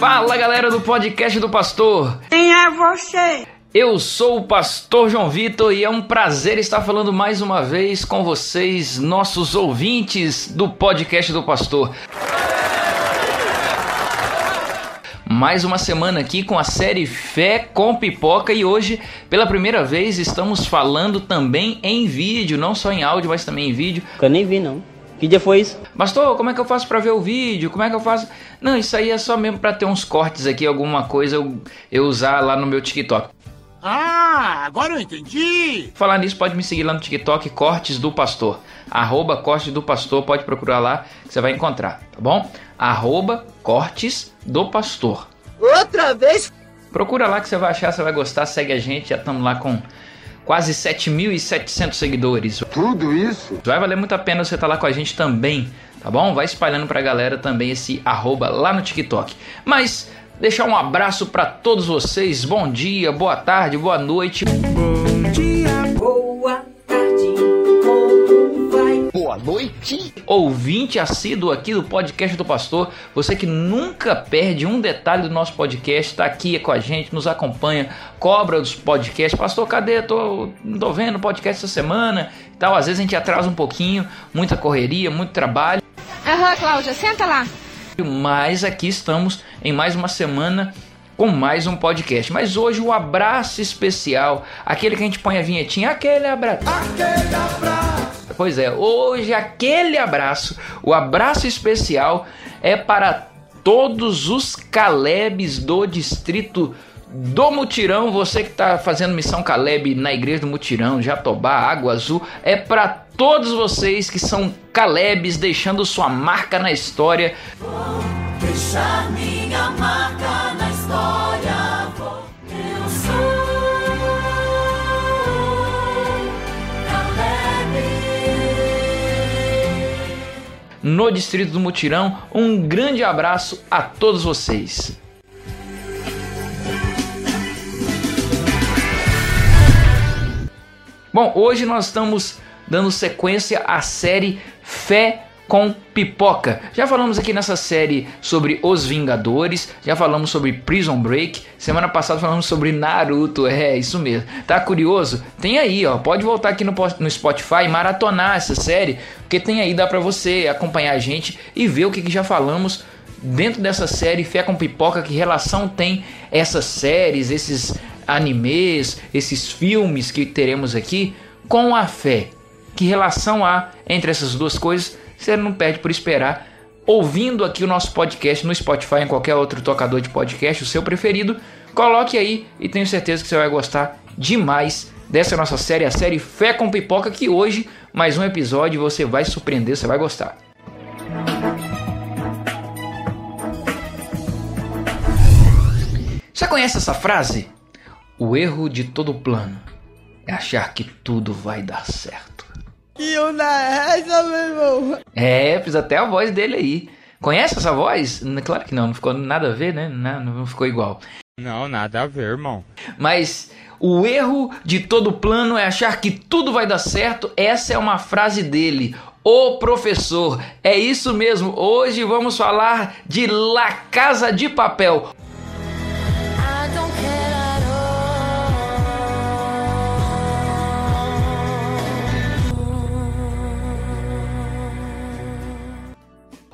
Fala galera do podcast do Pastor. Quem é você? Eu sou o pastor João Vitor e é um prazer estar falando mais uma vez com vocês, nossos ouvintes do podcast do Pastor. Mais uma semana aqui com a série Fé com Pipoca e hoje, pela primeira vez, estamos falando também em vídeo, não só em áudio, mas também em vídeo. Eu nem vi não. Que dia foi isso? Pastor, como é que eu faço para ver o vídeo? Como é que eu faço? Não, isso aí é só mesmo para ter uns cortes aqui, alguma coisa eu, eu usar lá no meu TikTok. Ah, agora eu entendi. Falar nisso, pode me seguir lá no TikTok, Cortes do Pastor. Arroba Cortes do Pastor, pode procurar lá que você vai encontrar, tá bom? Arroba Cortes do Pastor. Outra vez? Procura lá que você vai achar, você vai gostar, segue a gente, já estamos lá com quase 7.700 seguidores. Tudo isso? Vai valer muito a pena você estar lá com a gente também, tá bom? Vai espalhando pra galera também esse arroba lá no TikTok. Mas deixar um abraço para todos vocês. Bom dia, boa tarde, boa noite. Bom Boa noite. Ouvinte assíduo aqui do podcast do Pastor, você que nunca perde um detalhe do nosso podcast, está aqui com a gente, nos acompanha, cobra dos podcasts. Pastor, cadê? Tô, não tô vendo o podcast essa semana e tal. Às vezes a gente atrasa um pouquinho, muita correria, muito trabalho. Aham, Cláudia, senta lá. Mas aqui estamos em mais uma semana com mais um podcast. Mas hoje o abraço especial, aquele que a gente põe a vinhetinha, aquele abraço. Aquele abraço. Pois é, hoje aquele abraço, o abraço especial é para todos os Calebes do distrito do Mutirão, você que está fazendo missão Caleb na igreja do Mutirão, Jatobá, Água Azul, é para todos vocês que são Calebes deixando sua marca na história. Vou deixar minha marca No distrito do Mutirão, um grande abraço a todos vocês. Bom, hoje nós estamos dando sequência à série Fé com Pipoca. Já falamos aqui nessa série sobre Os Vingadores, já falamos sobre Prison Break, semana passada falamos sobre Naruto, é isso mesmo. Tá curioso? Tem aí, ó, pode voltar aqui no, no Spotify maratonar essa série, porque tem aí, dá pra você acompanhar a gente e ver o que, que já falamos dentro dessa série Fé com Pipoca, que relação tem essas séries, esses animes, esses filmes que teremos aqui com a fé. Que relação há entre essas duas coisas? Você não perde por esperar ouvindo aqui o nosso podcast no Spotify, em qualquer outro tocador de podcast, o seu preferido. Coloque aí e tenho certeza que você vai gostar demais dessa nossa série, a série Fé com Pipoca, que hoje, mais um episódio, você vai surpreender, você vai gostar. Já conhece essa frase? O erro de todo plano é achar que tudo vai dar certo. E onda é essa, meu irmão? É, fiz até a voz dele aí. Conhece essa voz? Claro que não, não ficou nada a ver, né? Não, não ficou igual. Não, nada a ver, irmão. Mas o erro de todo plano é achar que tudo vai dar certo. Essa é uma frase dele. O professor. É isso mesmo. Hoje vamos falar de La Casa de Papel.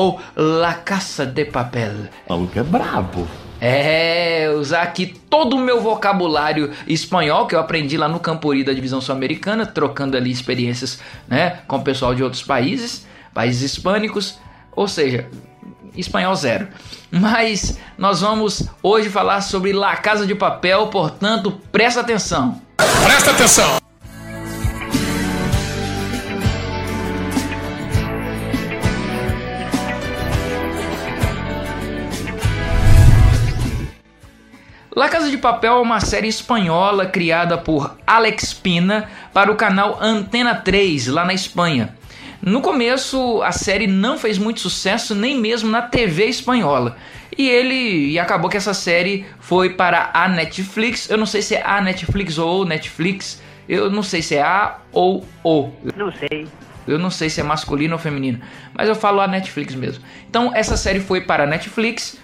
Ou La Casa de Papel. O maluco é brabo. É, usar aqui todo o meu vocabulário espanhol que eu aprendi lá no Campori da divisão sul-americana, trocando ali experiências, né, com o pessoal de outros países, países hispânicos, ou seja, espanhol zero. Mas nós vamos hoje falar sobre La Casa de Papel, portanto, presta atenção. Presta atenção! La Casa de Papel é uma série espanhola criada por Alex Pina para o canal Antena 3, lá na Espanha. No começo, a série não fez muito sucesso, nem mesmo na TV espanhola. E ele e acabou que essa série foi para a Netflix. Eu não sei se é a Netflix ou Netflix. Eu não sei se é a ou o. Não sei. Eu não sei se é masculino ou feminino, mas eu falo a Netflix mesmo. Então essa série foi para a Netflix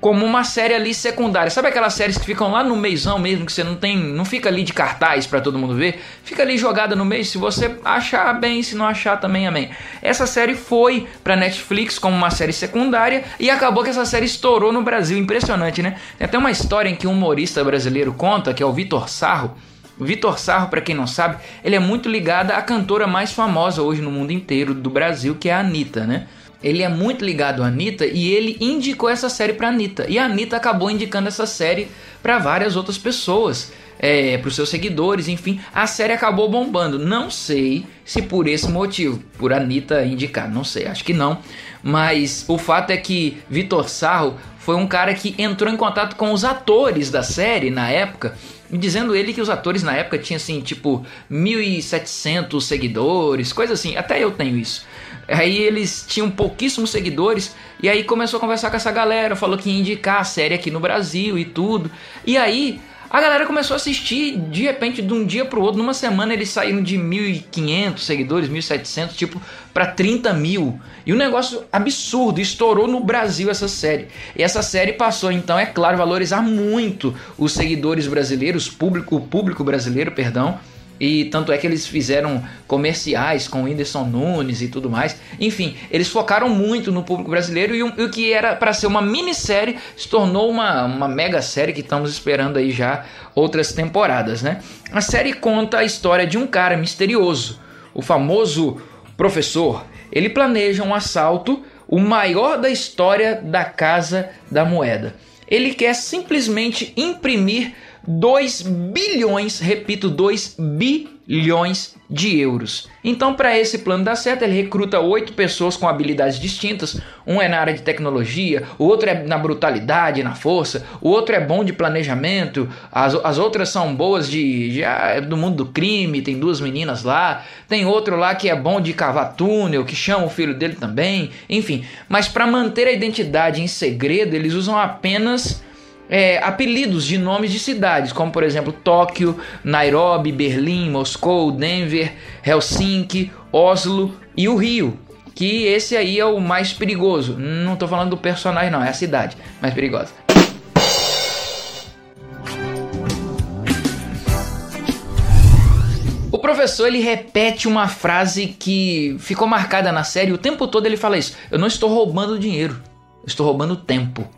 como uma série ali secundária. Sabe aquelas séries que ficam lá no meizão mesmo, que você não tem, não fica ali de cartaz para todo mundo ver, fica ali jogada no meio, se você achar bem, se não achar também amém. Essa série foi para Netflix como uma série secundária e acabou que essa série estourou no Brasil, impressionante, né? Tem até uma história em que um humorista brasileiro conta, que é o Vitor Sarro, Vitor Sarro, para quem não sabe, ele é muito ligado à cantora mais famosa hoje no mundo inteiro do Brasil, que é a Anitta, né? Ele é muito ligado à Anitta e ele indicou essa série pra Anitta. E a Anitta acabou indicando essa série para várias outras pessoas, é, para os seus seguidores, enfim. A série acabou bombando. Não sei se por esse motivo, por Anitta indicar, não sei, acho que não. Mas o fato é que Vitor Sarro foi um cara que entrou em contato com os atores da série na época dizendo ele que os atores na época tinham assim, tipo, 1.700 seguidores, coisa assim, até eu tenho isso. Aí eles tinham pouquíssimos seguidores, e aí começou a conversar com essa galera, falou que ia indicar a série aqui no Brasil e tudo. E aí a galera começou a assistir de repente de um dia pro outro. Numa semana eles saíram de 1.500 seguidores, 1.700, tipo, para 30 mil. E um negócio absurdo, estourou no Brasil essa série. E essa série passou, então, é claro, valorizar muito os seguidores brasileiros, público, o público brasileiro, perdão. E tanto é que eles fizeram comerciais com o Whindersson Nunes e tudo mais. Enfim, eles focaram muito no público brasileiro e o, que era para ser uma minissérie se tornou uma, uma mega série que estamos esperando aí já outras temporadas, né? A série conta a história de um cara misterioso, o famoso professor. Ele planeja um assalto, o maior da história da Casa da Moeda. Ele quer simplesmente imprimir 2 bilhões, repito, 2 bilhões de euros. Então, para esse plano dar certo, ele recruta oito pessoas com habilidades distintas. Um é na área de tecnologia, o outro é na brutalidade, na força, o outro é bom de planejamento, as, as outras são boas de, de ah, do mundo do crime, tem duas meninas lá, tem outro lá que é bom de cavar túnel, que chama o filho dele também, enfim. Mas para manter a identidade em segredo, eles usam apenas é, apelidos de nomes de cidades, como por exemplo Tóquio, Nairobi, Berlim, Moscou, Denver, Helsinki, Oslo e o Rio. Que esse aí é o mais perigoso. Não estou falando do personagem, não, é a cidade mais perigosa. O professor ele repete uma frase que ficou marcada na série. O tempo todo ele fala isso: Eu não estou roubando dinheiro, eu estou roubando tempo.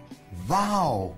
Uau!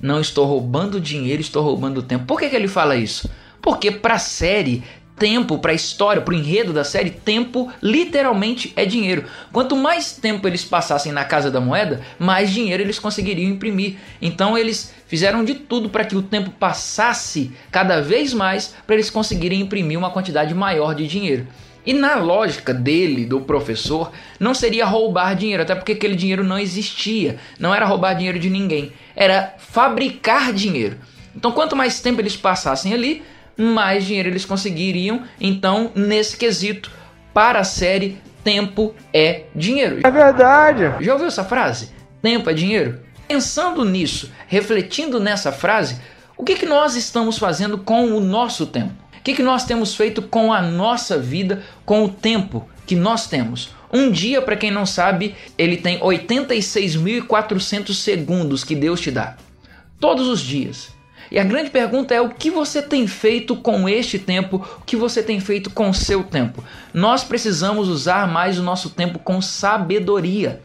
Não estou roubando dinheiro, estou roubando tempo. Por que, que ele fala isso? Porque para a série, tempo, para a história, para o enredo da série, tempo literalmente é dinheiro. Quanto mais tempo eles passassem na Casa da Moeda, mais dinheiro eles conseguiriam imprimir. Então eles fizeram de tudo para que o tempo passasse cada vez mais para eles conseguirem imprimir uma quantidade maior de dinheiro. E na lógica dele, do professor, não seria roubar dinheiro, até porque aquele dinheiro não existia. Não era roubar dinheiro de ninguém, era fabricar dinheiro. Então, quanto mais tempo eles passassem ali, mais dinheiro eles conseguiriam. Então, nesse quesito, para a série, tempo é dinheiro. É verdade. Já ouviu essa frase? Tempo é dinheiro? Pensando nisso, refletindo nessa frase, o que, que nós estamos fazendo com o nosso tempo? O que, que nós temos feito com a nossa vida, com o tempo que nós temos? Um dia, para quem não sabe, ele tem 86.400 segundos que Deus te dá. Todos os dias. E a grande pergunta é o que você tem feito com este tempo, o que você tem feito com o seu tempo. Nós precisamos usar mais o nosso tempo com sabedoria.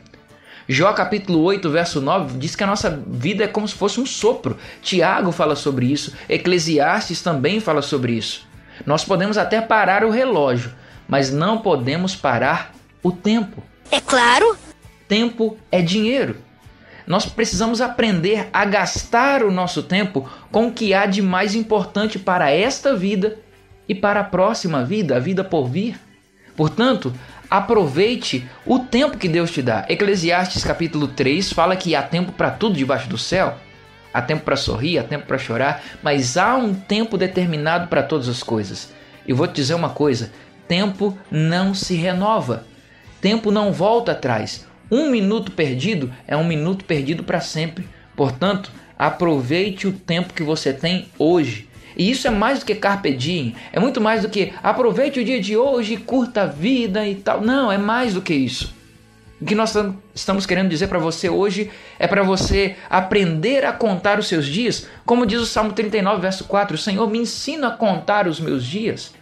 Jó capítulo 8, verso 9 diz que a nossa vida é como se fosse um sopro. Tiago fala sobre isso, Eclesiastes também fala sobre isso. Nós podemos até parar o relógio, mas não podemos parar o tempo. É claro. Tempo é dinheiro. Nós precisamos aprender a gastar o nosso tempo com o que há de mais importante para esta vida e para a próxima vida, a vida por vir. Portanto, aproveite o tempo que Deus te dá. Eclesiastes capítulo 3 fala que há tempo para tudo debaixo do céu. Há tempo para sorrir, há tempo para chorar, mas há um tempo determinado para todas as coisas. E vou te dizer uma coisa: tempo não se renova. Tempo não volta atrás. Um minuto perdido é um minuto perdido para sempre. Portanto, aproveite o tempo que você tem hoje. E isso é mais do que carpe diem, é muito mais do que aproveite o dia de hoje, curta a vida e tal. Não, é mais do que isso. O que nós tam- estamos querendo dizer para você hoje é para você aprender a contar os seus dias, como diz o Salmo 39, verso 4: Senhor, me ensina a contar os meus dias.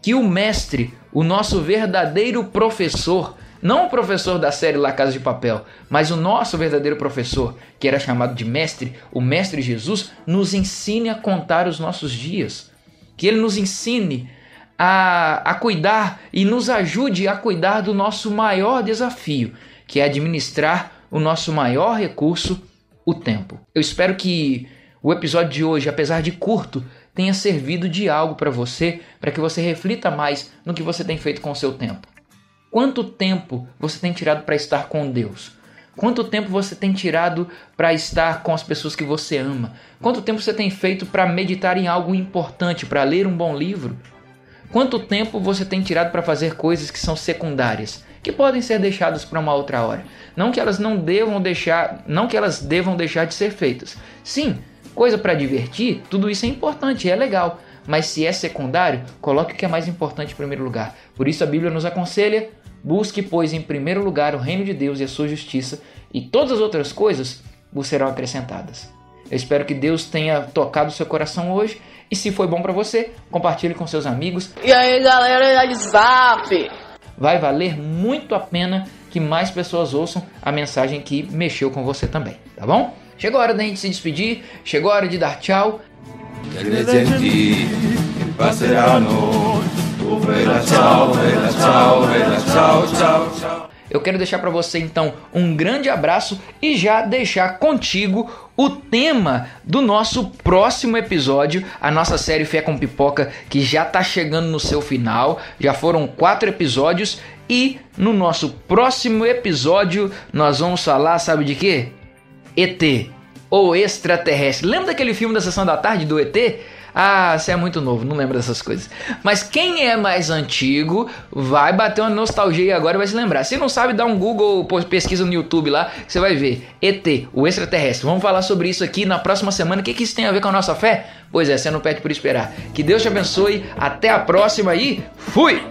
Que o mestre, o nosso verdadeiro professor, não o professor da série La Casa de Papel, mas o nosso verdadeiro professor, que era chamado de mestre, o mestre Jesus, nos ensine a contar os nossos dias. Que ele nos ensine a, a cuidar e nos ajude a cuidar do nosso maior desafio, que é administrar o nosso maior recurso, o tempo. Eu espero que o episódio de hoje, apesar de curto, tenha servido de algo para você, para que você reflita mais no que você tem feito com o seu tempo. Quanto tempo você tem tirado para estar com Deus? Quanto tempo você tem tirado para estar com as pessoas que você ama? Quanto tempo você tem feito para meditar em algo importante, para ler um bom livro? Quanto tempo você tem tirado para fazer coisas que são secundárias, que podem ser deixadas para uma outra hora? Não que elas não devam deixar, não que elas devam deixar de ser feitas. Sim, coisa para divertir, tudo isso é importante, é legal. Mas se é secundário, coloque o que é mais importante em primeiro lugar. Por isso a Bíblia nos aconselha: busque, pois, em primeiro lugar o reino de Deus e a sua justiça, e todas as outras coisas vos serão acrescentadas. Eu espero que Deus tenha tocado o seu coração hoje. E se foi bom para você, compartilhe com seus amigos. E aí, galera do Zap? Vai valer muito a pena que mais pessoas ouçam a mensagem que mexeu com você também, tá bom? Chegou a hora da gente se despedir, chegou a hora de dar tchau. Ciao, vela ciao, ciao, ciao. Eu quero deixar para você então um grande abraço e já deixar contigo o tema do nosso próximo episódio, a nossa série Fé com Pipoca, que já tá chegando no seu final. Já foram quatro episódios e no nosso próximo episódio nós vamos falar, sabe de quê? ET ou extraterrestre. Lembra daquele filme da sessão da tarde do ET? Ah, você é muito novo, não lembra dessas coisas. Mas quem é mais antigo vai bater uma nostalgia agora e vai se lembrar. Se não sabe, dá um Google, pesquisa no YouTube lá, você vai ver. ET, o extraterrestre. Vamos falar sobre isso aqui na próxima semana. O que, que isso tem a ver com a nossa fé? Pois é, você não pede por esperar. Que Deus te abençoe. Até a próxima e fui!